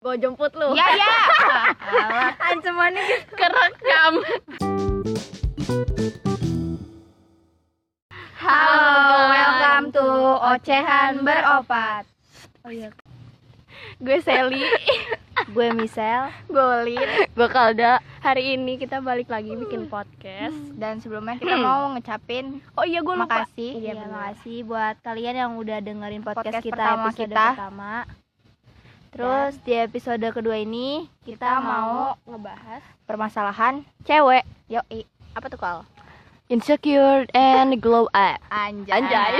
Gue jemput lu. Ya ya. Ancamannya gitu. Kerekam. Halo, welcome to Ocehan Beropat. Oh iya. Gue Sally. Gue Michelle gue Lin. Gue Kalda. Hari ini kita balik lagi bikin podcast. dan sebelumnya kita mau ngecapin Oh iya gue lupa. makasih. Iya, Iya, makasih buat kalian yang udah dengerin podcast, Podcast kita pertama episode kita. pertama. Terus di episode kedua ini kita, mau ngebahas permasalahan cewek. yoi Apa tuh kal? insecure and glow up. Anjay. Anjay.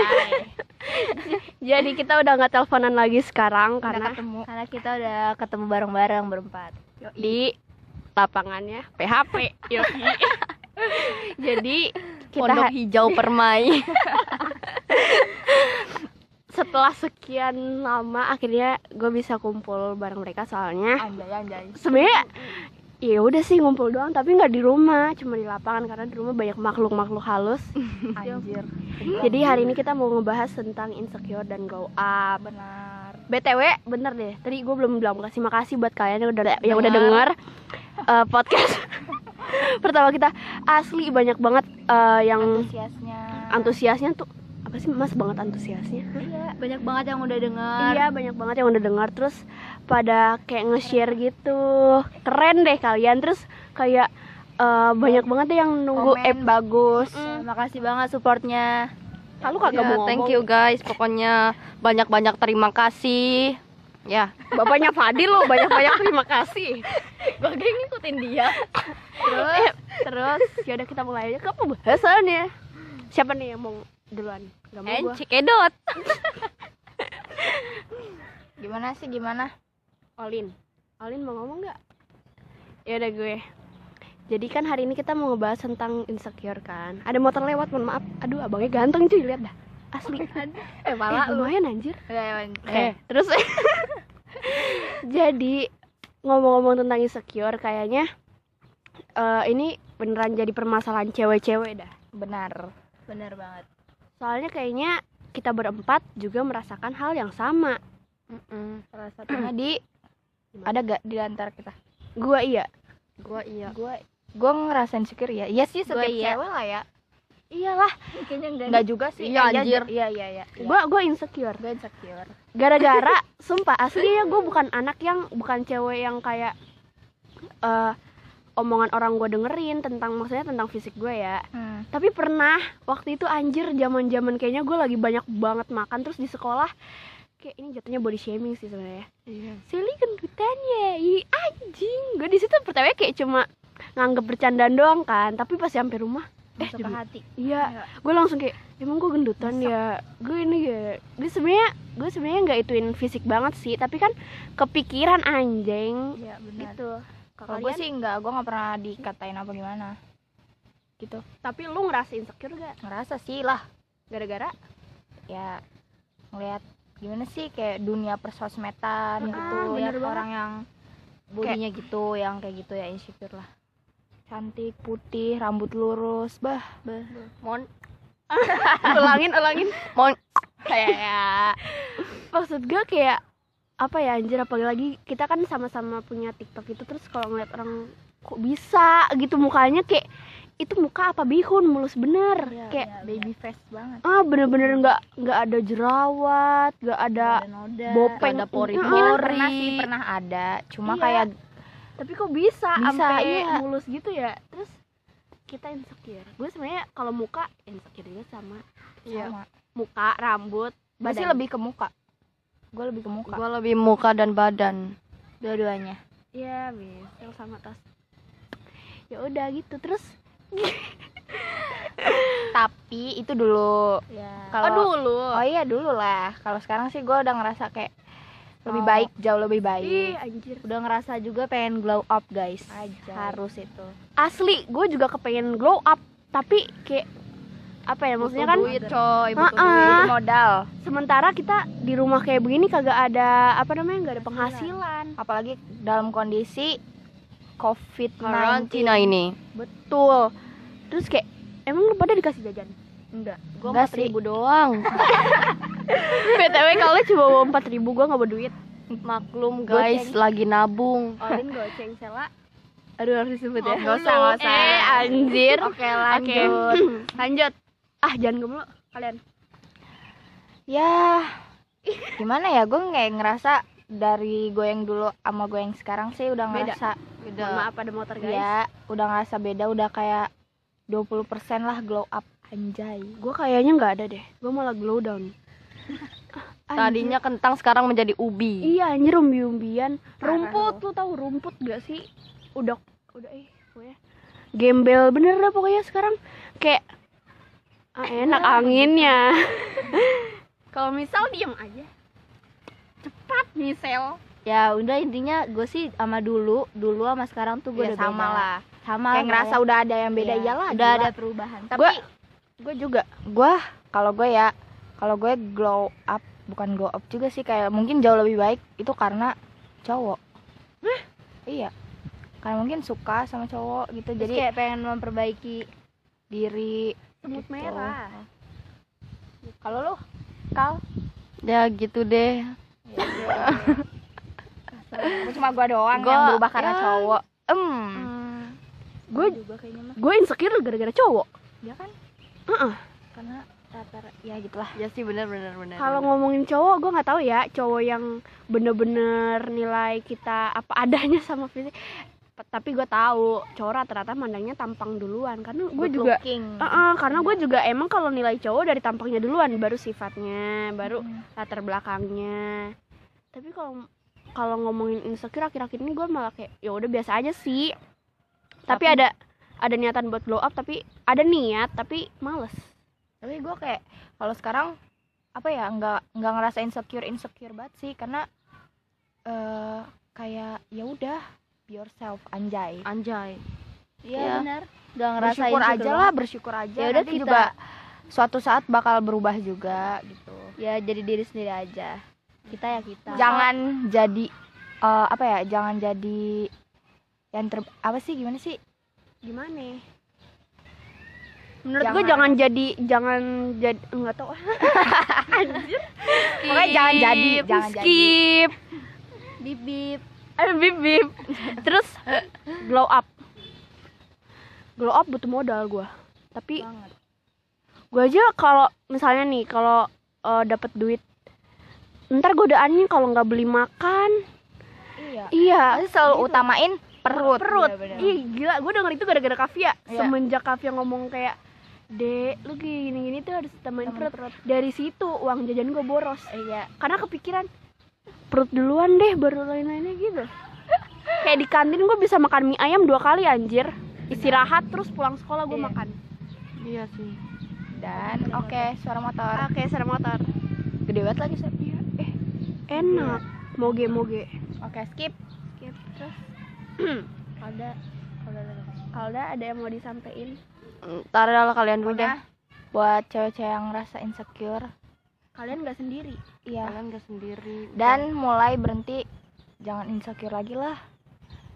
Jadi kita udah nggak teleponan lagi sekarang Karena karena ketemu karena kita udah ketemu bareng-bareng berempat. di lapangannya PHP. Yoi. Jadi kita Pondok Hijau Permai. setelah sekian lama akhirnya gue bisa kumpul bareng mereka soalnya anjay anjay. sebenarnya ya udah sih ngumpul doang tapi nggak di rumah cuma di lapangan karena di rumah banyak makhluk makhluk halus Anjir. jadi hari ini kita mau ngebahas tentang insecure dan glow up benar. btw bener deh tadi gue belum bilang kasih makasih buat kalian yang udah yang udah Dengar. denger eh, podcast pertama kita asli banyak banget eh, yang Antusiasnya. antusiasnya tuh apa sih mas? Banget antusiasnya? Iya, banyak banget yang udah denger. Iya banyak banget yang udah dengar. Terus pada kayak nge-share gitu. Keren deh kalian. Terus kayak eh, banyak banget deh yang nunggu Komen. app bagus. Mm, Makasih banget supportnya. Lalu kagak mau thank ngomong. you guys. Pokoknya banyak-banyak terima kasih. Ya, bapaknya Fadil lo banyak banyak terima kasih. Gue ngikutin dia. terus terus. ya udah kita mulai aja. Ke pembahasannya siapa nih yang mau duluan Gak mau gua. Encik Gimana sih gimana? Olin. Olin mau ngomong nggak? Ya udah gue. Jadi kan hari ini kita mau ngebahas tentang insecure kan. Ada motor lewat mohon maaf. Aduh abangnya ganteng cuy lihat dah. Asli. Eh, eh, lumayan anjir. Eh, eh. terus. Jadi ngomong-ngomong tentang insecure kayaknya eh, ini beneran jadi permasalahan cewek-cewek dah. Benar. Benar banget. Soalnya kayaknya kita berempat juga merasakan hal yang sama Salah satunya di ada gak di antara kita? gua iya Gua iya. Gue gue ngerasain insecure ya. Iya sih Gua setiap iya. cewek lah ya. iyalah Kayaknya enggak. Enggak juga sih. Iya, anjir. Iya iya iya. gua gua insecure gue insecure. gara-gara sumpah aslinya gue bukan anak yang bukan cewek yang kayak eh omongan orang gue dengerin tentang maksudnya tentang fisik gue ya. Hmm. tapi pernah waktu itu anjir zaman zaman kayaknya gue lagi banyak banget makan terus di sekolah kayak ini jatuhnya body shaming sih sebenarnya. Iya. Sally gendutan ya ih anjing. Gue di situ pertama kayak cuma nganggep bercandaan doang kan tapi pas sampai rumah Masuk ke demi- hati. iya. Gue langsung kayak emang gue gendutan ya? Gue ini ya gue sebenarnya gue sebenarnya nggak ituin fisik banget sih tapi kan kepikiran anjing. Iya benar. gitu Kalau gue sih enggak, gue nggak pernah dikatain apa gimana. Gitu. tapi lu ngerasa insecure gak Ngerasa sih lah. gara-gara ya ngelihat gimana sih kayak dunia persosmedan Ah, gitu banget. orang yang bodinya gitu yang kayak gitu ya insecure lah cantik putih rambut lurus bah bah Mon ulangin ulangin Mon kayak maksud gue kayak apa ya anjir apalagi kita kan sama-sama punya TikTok itu terus kalau ngeliat orang kok bisa gitu mukanya kayak itu muka apa bihun? Mulus bener. Kayak baby face banget. Ah bener-bener nggak nggak ada jerawat nggak ada noda bopeng. Ada pori-pori. Pernah sih pernah ada. Cuma Iya. kayak tapi kok bisa, Bisa, sampai iya. mulus gitu ya? Terus kita insecure. Gue sebenarnya kalau muka insecure juga sama. Sama muka rambut gue sih badan. lebih ke muka gue lebih ke muka Gua lebih muka dan badan. dua-duanya Iya, misal sama tas. Ya udah gitu terus. tapi itu dulu Ya. Kalau- dulu. oh iya dulu lah kalau sekarang sih gue udah ngerasa kayak lebih Oh. baik jauh lebih baik Ih, anjir. udah ngerasa juga pengen glow up guys Aja. harus itu Asli, gue juga kepengen glow up, tapi kayak apa ya maksudnya kan duit coy, butuh Ah, ah. duit. modal sementara kita di rumah kayak begini kagak ada apa namanya nggak ada penghasilan apalagi dalam kondisi covid 19 Karantina ini. betul terus kayak emang lu pada dikasih jajan enggak Gua Enggak empat sih. ribu doang. btw kalau cuma bawa empat ribu gue nggak berduit Maklum guys, lagi nabung. Olin goceng Sela aduh harus disebut ya Nggak usah, nggak usah. eh anjir Oke, lanjut. lanjut ah jangan gemuk kalian. Ya, gimana ya? Gue kayak ngerasa dari gue yang dulu sama gue yang sekarang sih udah Beda. ngerasa Mohon maaf ada motor guys. Ya udah ngerasa beda udah kayak 20% lah glow up. Anjay. gue kayaknya nggak ada deh. Gue malah glow down. Tadinya kentang sekarang menjadi ubi. iya anjir umbi-umbian. Parah rumput. lu. Tahu rumput gak sih? Udah udah eh pokoknya. Gembel bener dah pokoknya sekarang. Kayak ah, enak anginnya kalau misal diem aja cepat misal Ya udah intinya gue sih sama dulu, dulu sama sekarang tuh gue Ya, udah sama beda. lah. Sama Kayak ngerasa udah ada yang beda Iya, iyalah. udah gila. ada perubahan. Tapi gue gue juga gue kalau gue ya kalau gue glow up bukan glow up juga sih kayak mungkin jauh lebih baik itu karena cowok iya karena mungkin suka sama cowok gitu jadi kayak pengen memperbaiki diri semut Gitu. merah. Kalau lu kal? Ya gitu deh. Aku cuma gue doang Gua- yang berubah karena ya. cowok. Em. Gue juga kayaknya mah gue insecure gara-gara cowok. Ya kan? Heeh. karena rata ya gitulah. Ya sih benar benar benar. kalau ngomongin cowok gue nggak tahu ya cowok yang bener-bener nilai kita apa adanya sama fisik tapi gue tahu cowok rata-rata mandangnya tampang duluan karena gue juga looking. Heeh, karena gue juga emang kalau nilai cowok dari tampangnya duluan baru sifatnya baru Hmm. latar belakangnya tapi kalau kalau ngomongin insecure akhir-akhir ini gue malah kayak ya udah biasa aja sih tapi, Tapi- ada ada niatan buat glow up tapi ada niat tapi males tapi gue kayak kalau sekarang apa ya nggak nggak ngerasa insecure insecure banget sih karena eh kayak ya udah yourself anjay. Anjay. iya Iya. benar udah ngerasain bersyukur aja lah. Bersyukur aja. Ya udah kita- juga suatu saat bakal berubah juga gitu. Ya jadi diri sendiri aja. Kita ya kita. Jangan jadi eh, apa ya jangan jadi yang ter apa sih gimana sih? Gimana? Menurut gue Jangan- jangan jadi jangan jadi nggak tahu. Anjir. Pokoknya jangan jadi, jangan jadi. skip. bip bip aduh bip bip. Terus glow up. Glow up butuh modal gue tapi gue aja kalau misalnya nih kalau eh, dapat duit ntar godaannya kalau nggak beli makan. Iya. Iya. Pasti selalu gitu. utamain perut. Perut. Bener-bener. ih gila. Gue denger itu gara-gara Kavia. Iya. semenjak Kavia ngomong kayak dek lu kayak gini-gini tuh harus utamain Utamain perut. dari situ uang jajan gue boros. Iya. Karena kepikiran perut duluan deh baru lain-lainnya gitu. Kayak di kantin gue bisa makan mie ayam dua kali anjir. Istirahat terus pulang sekolah gue Iya. makan. Iya sih. dan oke suara motor. Oke serem motor. Gede banget lagi saya eh enak. Moge moge. Oke skip. Skip, terus? Ada Kalda ada yang mau disampaikan? Ntar lah kalian dulu deh. Buat cewek-cewek yang ngerasa insecure. Kalian nggak sendiri iya. Kalian gak sendiri. dan mulai berhenti. Jangan insecure lagi lah.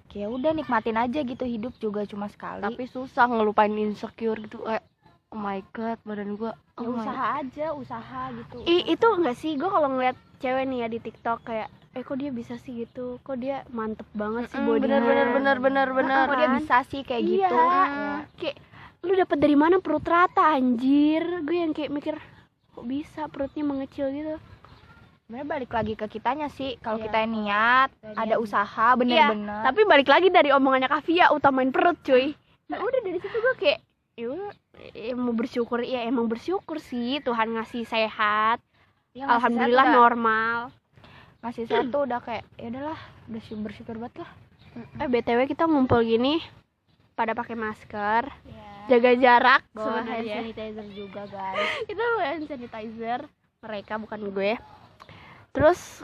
Kayak udah nikmatin aja gitu hidup juga cuma sekali. Tapi susah ngelupain insecure gitu. Kayak oh my god badan gua ya oh my- usaha aja usaha gitu. I, itu enggak sih? Gue kalau ngeliat cewek nih ya di TikTok kayak eh kok dia bisa sih gitu? Kok dia mantep banget sih Mm, bodinya? bener, bener, bener, bener, kok dia bisa sih kayak Iya. gitu? Mm. kayak lu dapet dari mana perut rata anjir? Gue yang kayak mikir kok bisa perutnya mengecil gitu sebenarnya balik lagi ke kitanya sih. Kalau Iya. kita niat Kita ada usaha bener-bener. tapi balik lagi dari omongannya Kavia utamain perut cuy. Nah udah dari situ gue kayak ya mau bersyukur ya emang bersyukur sih Tuhan ngasih sehat. Ya, ngasih alhamdulillah sehat normal. Ngasih satu udah kayak ya udahlah udah syukur bersyukur banget lah. Eh btw kita ngumpul gini pada pakai masker ya. jaga jarak bawa hand sanitizer juga guys. Itu hand sanitizer. Mereka bukan gue terus?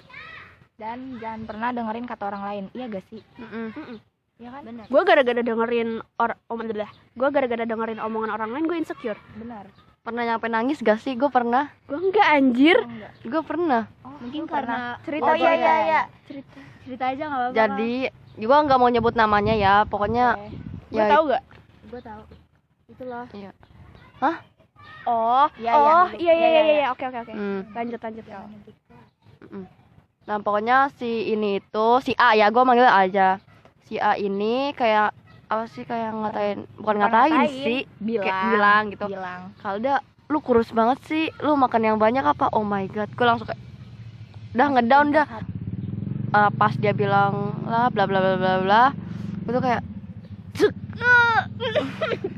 Dan jangan pernah dengerin kata orang lain. Iya gak sih? Mm-mm. ya kan? Benar gue gara-gara dengerin or om gue gara-gara dengerin omongan orang lain gue insecure. Benar pernah nyampe nangis gak sih? Gue pernah. Gue enggak anjir. Oh, gue pernah. Oh, mungkin karena pernah. cerita oh gue iya ya. iya. Iya cerita. Cerita aja nggak apa-apa jadi gue nggak mau nyebut namanya ya. Pokoknya gue ya tahu gak gue tahu. Itu loh Iya. Hah? oh. Iya, iya, oh iya iya Iya, iya. Iya, iya oke oke oke. Hmm, lanjut lanjut mm-mm. nah pokoknya si ini itu si A ya gue manggil aja si A ini kayak apa sih kayak ngatain bukan ngatain, sih bilang kayak bilang gitu. bilang. Kalda lu kurus banget sih lu makan yang banyak apa? Oh my god gue langsung kayak udah ngedown dah. Eh, pas dia bilang lah bla bla bla bla bla itu kayak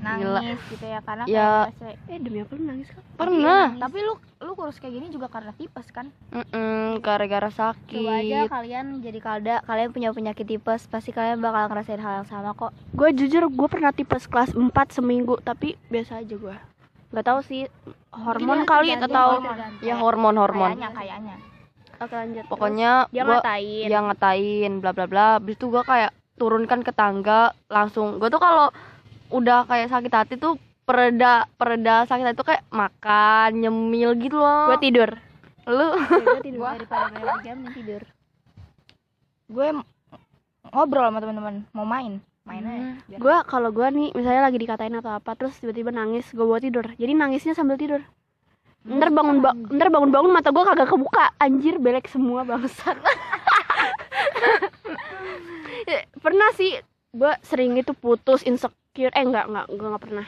nangis gitu ya karena Ya. kayak eh demi apa lu nangis kak? Pernah. Tapi lu lu kurus kayak gini juga karena tipes kan? Mm-mm, gara-gara sakit. Coba aja kalian jadi kalda kalian punya penyakit tipes pasti kalian bakal ngerasain hal yang sama kok. Gue jujur gue pernah tipes kelas 4 seminggu tapi biasa aja gue nggak tahu sih hormon kali atau ya hormon hormon. Kayaknya kayaknya. Oke lanjut. Pokoknya dia gua ngatain. dia ngatain bla bla bla. Habis itu gua kayak turunkan ke tangga langsung. Gue tuh kalau udah kayak sakit hati tuh pereda pereda sakit tuh kayak makan nyemil gitu loh. Gue tidur. Lu? Gue tidur daripada banyak jam tidur. Gue ngobrol sama teman-teman mau main. Main aja biar- gue kalau gue nih misalnya lagi dikatain atau apa terus tiba-tiba nangis gue bawa tidur. Jadi nangisnya sambil tidur. Ntar bangun ba ntar bangun bangun mata gue kagak kebuka. Anjir belek semua bangsat. Ya, pernah sih. Gue sering itu putus insecure. Eh enggak enggak gue nggak pernah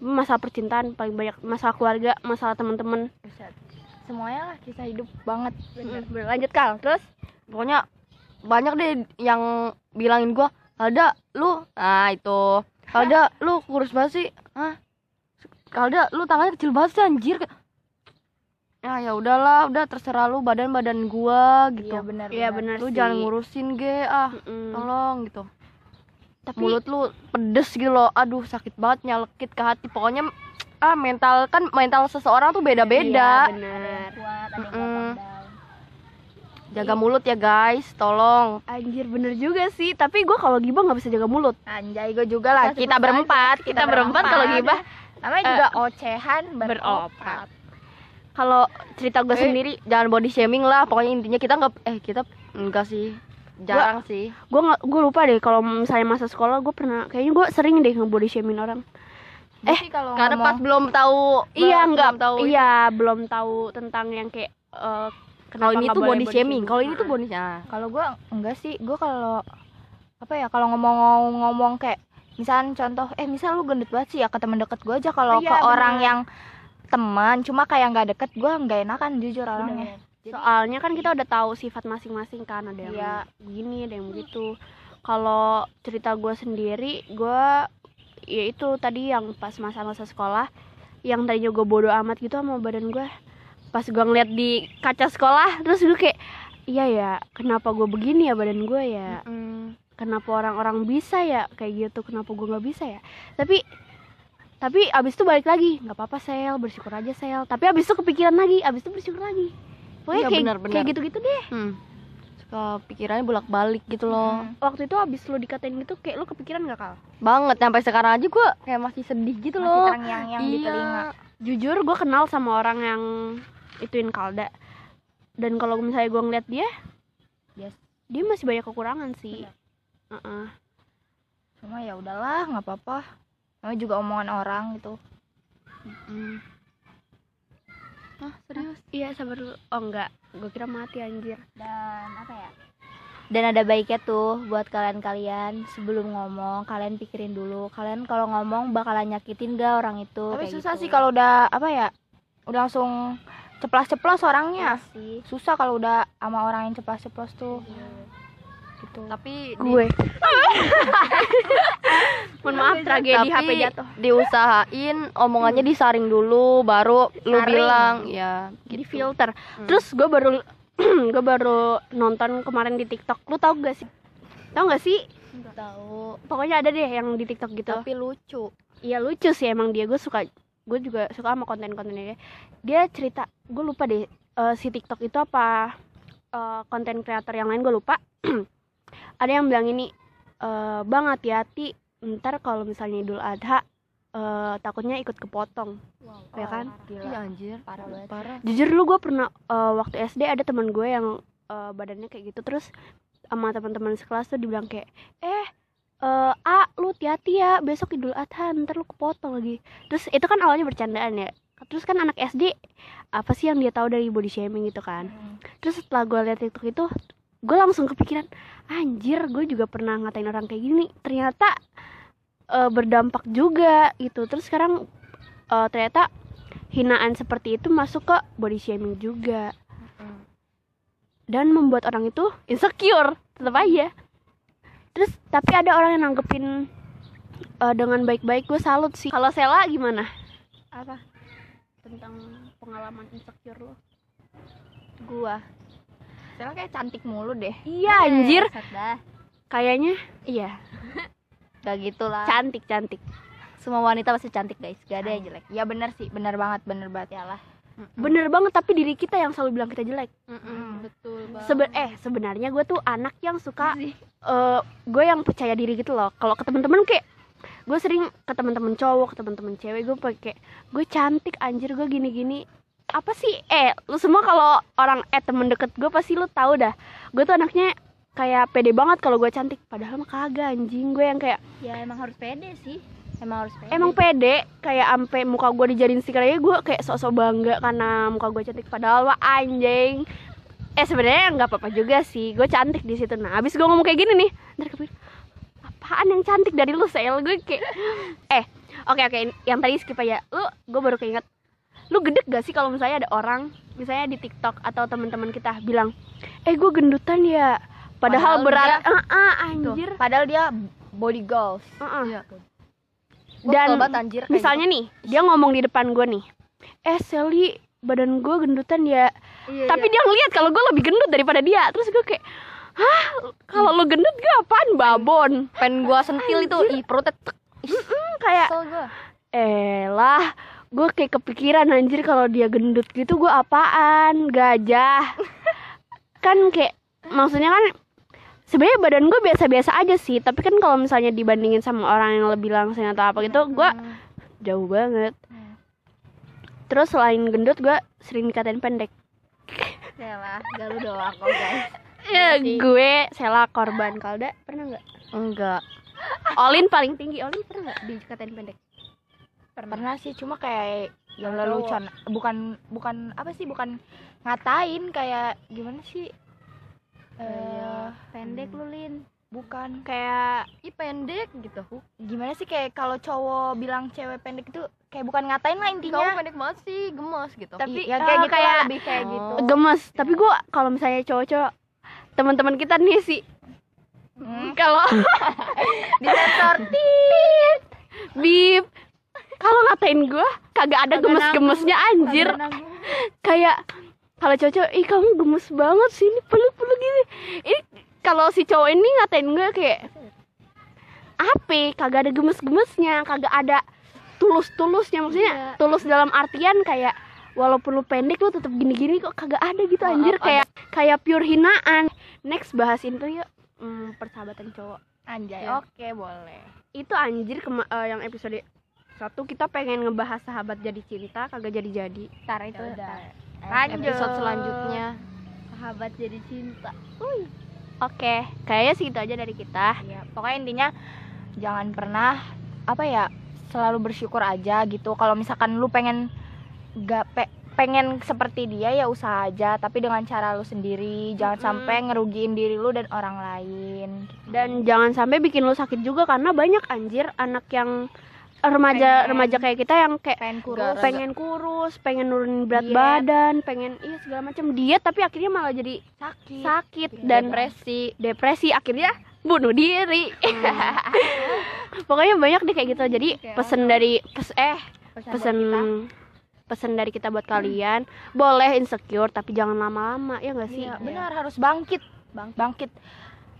masalah percintaan paling banyak masalah keluarga masalah teman-teman. Semuanya lah kisah hidup banget. Mm, bener. lanjut kal. Terus? Pokoknya banyak deh yang bilangin gua Kalda lu nah itu. Kalda lu kurus banget sih. Hah? Kalda lu tangannya kecil banget sih anjir. Ya ya udahlah udah terserah lu badan badan gua gitu. Iya benar iya benar lu sih. jangan ngurusin ge ah. Mm-mm. tolong gitu tapi mulut lu pedes gitu loh aduh sakit banget nyelekit ke hati. Pokoknya ah mental kan mental seseorang tuh iya, beda-beda bener kuat yang Mm-mm. gampang down. jaga mulut ya guys. Tolong. Anjir bener juga sih. Tapi gue kalau gibah nggak bisa jaga mulut. Anjay gue juga lah. Kita sebut berempat. aja. kita berempat kalau gibah. namanya Eh, juga ocehan beropat. beropat. kalau cerita gue Eh, sendiri jangan body shaming lah. Pokoknya intinya kita nggak eh kita enggak sih jarang sih. gue nggak gue lupa deh kalau misalnya masa sekolah gue pernah kayaknya gue sering deh ngebody shaming orang eh kalau karena ngomong- pas belum tahu iya belum nggak tahu iya belum tahu tentang yang kayak eh, kalau ini tuh body shaming kalau ini tuh body nah, kalau gue enggak sih. Gue kalau apa ya kalau ngomong-ngomong kayak misalnya contoh eh misal lu gendut banget sih ya ke temen deket gue aja. Kalau Iya, ke orang benar. yang teman cuma kayak nggak deket gue nggak enakan jujur orangnya soalnya kan kita udah tahu sifat masing-masing kan ada yang Iya. begini ada yang begitu kalau cerita gue sendiri gue ya itu tadi yang pas masa-masa sekolah yang tadinya gue bodoh amat gitu sama badan gue pas gue ngeliat di kaca sekolah terus gue kayak iya ya kenapa gue begini ya badan gue ya? Mm, kenapa orang-orang bisa ya kayak gitu? Kenapa gue nggak bisa ya? Tapi tapi abis itu balik lagi nggak apa-apa sel bersyukur aja sel. Tapi abis itu kepikiran lagi abis itu bersyukur lagi pokoknya Iya, kayak benar-benar. kayak gitu-gitu deh hmm. suka pikirannya bolak-balik gitu loh Hmm. waktu itu abis lu dikatain gitu kayak lu kepikiran nggak kal banget sampai sekarang aja gue kayak masih sedih gitu masih loh terngiang-ngiang di iya telinga jujur gue kenal sama orang yang ituin kalda dan kalau misalnya gue ngeliat dia Yes. dia masih banyak kekurangan sih Benar. Heeh. cuma ya udahlah nggak apa-apa namanya juga omongan orang gitu Mm. Ah serius? Iya sabar dulu. Oh enggak. Gue kira mati anjir. Dan apa ya? Dan ada baiknya tuh buat kalian-kalian sebelum ngomong kalian pikirin dulu. Kalian kalau ngomong bakalan nyakitin gak orang itu? Tapi kayak susah gitu. sih kalau udah apa ya udah langsung ceplas-ceplos orangnya. Iya sih. Susah kalau udah sama orang yang ceplas-ceplos tuh gitu. Tapi di- gue. Mohon maaf tragedi HP jatuh. diusahain omongannya disaring dulu baru lu Saring. bilang. Ya di gitu. filter. Hmm. terus gue baru gue baru nonton kemarin di TikTok. Lu tau gak sih? Tau gak sih? Tahu. Pokoknya ada deh yang di TikTok gitu. Tapi lucu. Iya lucu sih emang dia. Gue suka gue juga suka sama konten-kontennya dia. Dia cerita gue lupa deh eh, si TikTok itu apa. Eh, konten kreator yang lain gue lupa ada yang bilang ini eh, bang hati-hati. Ntar kalau misalnya Idul Adha eh, takutnya ikut kepotong. Ya kan? gila iya anjir. Parah banget. Parah. Jujur lu gue pernah eh, waktu SD ada teman gue yang eh, badannya kayak gitu. Terus sama teman-teman sekelas tuh dibilang kayak eh eh A lu hati-hati ya. Besok Idul Adha ntar lu kepotong lagi. Terus itu kan awalnya bercandaan ya. Terus kan anak SD apa sih yang dia tahu dari body shaming gitu kan? Terus setelah gue lihat TikTok itu gue langsung kepikiran anjir gue juga pernah ngatain orang kayak gini. Ternyata eh, berdampak juga gitu. Terus sekarang eh, ternyata hinaan seperti itu masuk ke body shaming juga. Dan membuat orang itu insecure tetap aja. Terus tapi ada orang yang nanggepin eh, dengan baik-baik gue salut sih. Kalau Sela gimana? Apa? Tentang pengalaman insecure lo? Gua. Saya kayak cantik mulu deh. iya anjir Bangsat dah. kayaknya iya Gak gitu lah. cantik cantik Semua wanita pasti cantik guys. Gak ada yang jelek. Ya bener sih, bener banget, bener banget. Ya lah. bener banget tapi diri kita yang selalu bilang kita jelek Betul banget. Seben eh sebenarnya gue tuh anak yang suka eh gue yang percaya diri gitu loh kalau ke teman-teman kayak gue sering ke teman-teman cowok ke teman-teman cewek gue pakai gue cantik anjir gue gini-gini apa sih? Eh lu semua kalau orang eh temen deket gue pasti lu tahu dah. Gue tuh anaknya kayak pede banget kalau gue cantik. Padahal mah kagak anjing. Gue yang kayak ya emang harus pede sih. Emang harus pede. emang pede. Kayak ampe muka gue dijadiin stiker aja gue kayak sok-sok bangga karena muka gue cantik. Padahal mah anjing. Eh sebenarnya nggak apa-apa juga sih. Gue cantik di situ. Nah abis gue ngomong kayak gini nih. Ntar kepikir apaan yang cantik dari lu sel? Gue kayak eh oke oke. Yang tadi skip aja. Lu gue baru keinget lu gedek gak sih kalau misalnya ada orang misalnya di TikTok atau teman-teman kita bilang eh gue gendutan ya padahal, Padahal berat dia- ah ah, Tuh, anjir Padahal dia body goals. Ah. Iya. Dan anjir misalnya nih dia ngomong di depan gue nih eh Sally badan gue gendutan ya gitu. tapi dia ngeliat kalau gue lebih gendut daripada dia terus gue kayak hah kalau lu gendut gue apaan babon pengen gua sentil itu ih perutnya tek. Hmm, kayak Kesel gua. eh lah gue kayak kepikiran anjir kalau dia gendut gitu gue apaan? Gajah. Kan kayak maksudnya kan sebenarnya badan gue biasa-biasa aja sih. Tapi kan kalau misalnya dibandingin sama orang yang lebih langsing atau apa gitu gue jauh banget. Terus selain gendut gue sering dikatain pendek. Ya lah, gak lu doang kok guys. ya sih. gue Sela korban. Kalda pernah nggak? Enggak. Olin paling tinggi. Olin pernah nggak dikatain pendek Pernah sih, cuma kayak yang lelucon. Bukan bukan apa sih, bukan ngatain kayak gimana sih? Eh, pendek lu Lin. bukan kayak Ih pendek gitu. gimana sih kayak kalau cowok bilang cewek pendek itu kayak bukan ngatain lah Kamu intinya. pendek banget sih, gemes gitu. Tapi Iya, ya kayak eh, gitu kayak- lebih kayak Oh. gitu. gemes tapi gue kalau misalnya cowok-cowok teman-teman kita nih sih Hmm. kalau Disensor. bib kalau ngatain gue kagak ada gemes-gemesnya anjir. Kayak kalau cowok ih kamu gemes banget sih ini peluk-peluk gini. Ini kalau si cowok ini ngatain gue kayak apa kagak ada gemes-gemesnya kagak ada tulus-tulusnya. Maksudnya Iya. tulus dalam artian kayak walaupun lu pendek lu tetap gini-gini kok kagak ada gitu anjir. Kayak kayak pure hinaan. Next bahasin tuh yuk. Hmm, persahabatan cowok. Anjay, Ya. oke boleh. itu anjir kema- eh, yang episode satu kita pengen ngebahas sahabat jadi cinta kagak jadi-jadi Ntar itu Ya udah. ntar Lanjut. episode selanjutnya. Sahabat jadi cinta. oke kayaknya segitu aja dari kita Iya, pokoknya intinya jangan pernah apa ya selalu bersyukur aja gitu. Kalau misalkan lu pengen gak pe- pengen seperti dia ya usaha aja, tapi dengan cara lu sendiri. Jangan Mm-mm. sampai ngerugiin diri lu dan orang lain. dan jangan sampai bikin lu sakit juga karena banyak anjir anak yang remaja Pengen. remaja kayak kita yang kayak Pengen kurus. Pengen kurus, pengen nurunin berat Diet. badan, pengen iya segala macam diet tapi akhirnya malah jadi sakit. sakit Iya, dan depresi. depresi akhirnya bunuh diri. Pokoknya banyak deh kayak gitu. Jadi Kayak pesen dari pes eh pesen pesen dari kita buat kalian boleh insecure tapi jangan lama-lama ya nggak sih Iya, benar harus bangkit. Bangkit.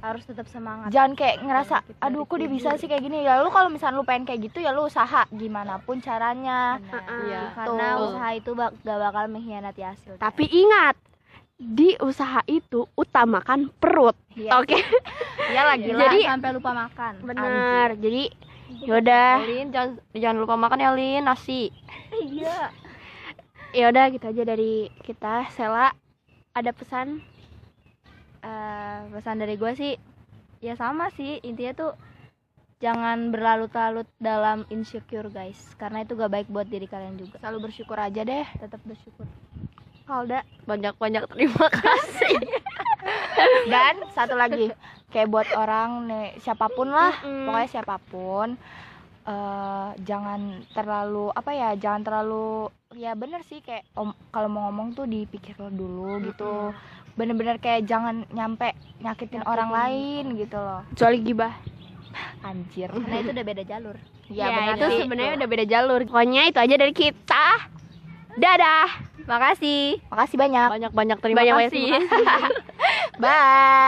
Harus tetap semangat. Jangan kayak ngerasa Bangkit dari aduh kok dia bisa sih kayak gini. Ya lu kalau misalnya lu pengen kayak gitu ya lu usaha gimana pun caranya. Iya. Karena Tuh. usaha itu bak gak bakal mengkhianati hasil. tapi ingat di usaha itu utamakan perut Iya. oke Iya lagi lah. Jadi- sampai lupa makan. benar jadi yaudah Lin, jangan jangan lupa makan ya Lin, nasi. Iya. yaudah gitu aja dari kita Sela ada pesan Eh, pesan dari gue sih ya sama sih. Intinya tuh jangan berlarut-larut dalam insecure guys. Karena itu gak baik buat diri kalian juga. Selalu bersyukur aja deh. tetap bersyukur. Halda Banyak-banyak terima kasih. dan satu lagi. Kayak buat orang nih siapa pun lah. Mm-mm. pokoknya siapa pun. Eh jangan terlalu apa ya jangan terlalu ya bener sih. Kayak om, kalau mau ngomong tuh dipikir dulu gitu bener-bener kayak jangan nyampe nyakitin orang lain gitu loh. Kecuali gibah. Anjir. Karena itu udah beda jalur. ya, ya, itu sih. sebenarnya udah beda jalur. Pokoknya itu aja dari kita. Dadah. Makasih. makasih banyak. Banyak-banyak terima Banyak-banyak kasih. terima bye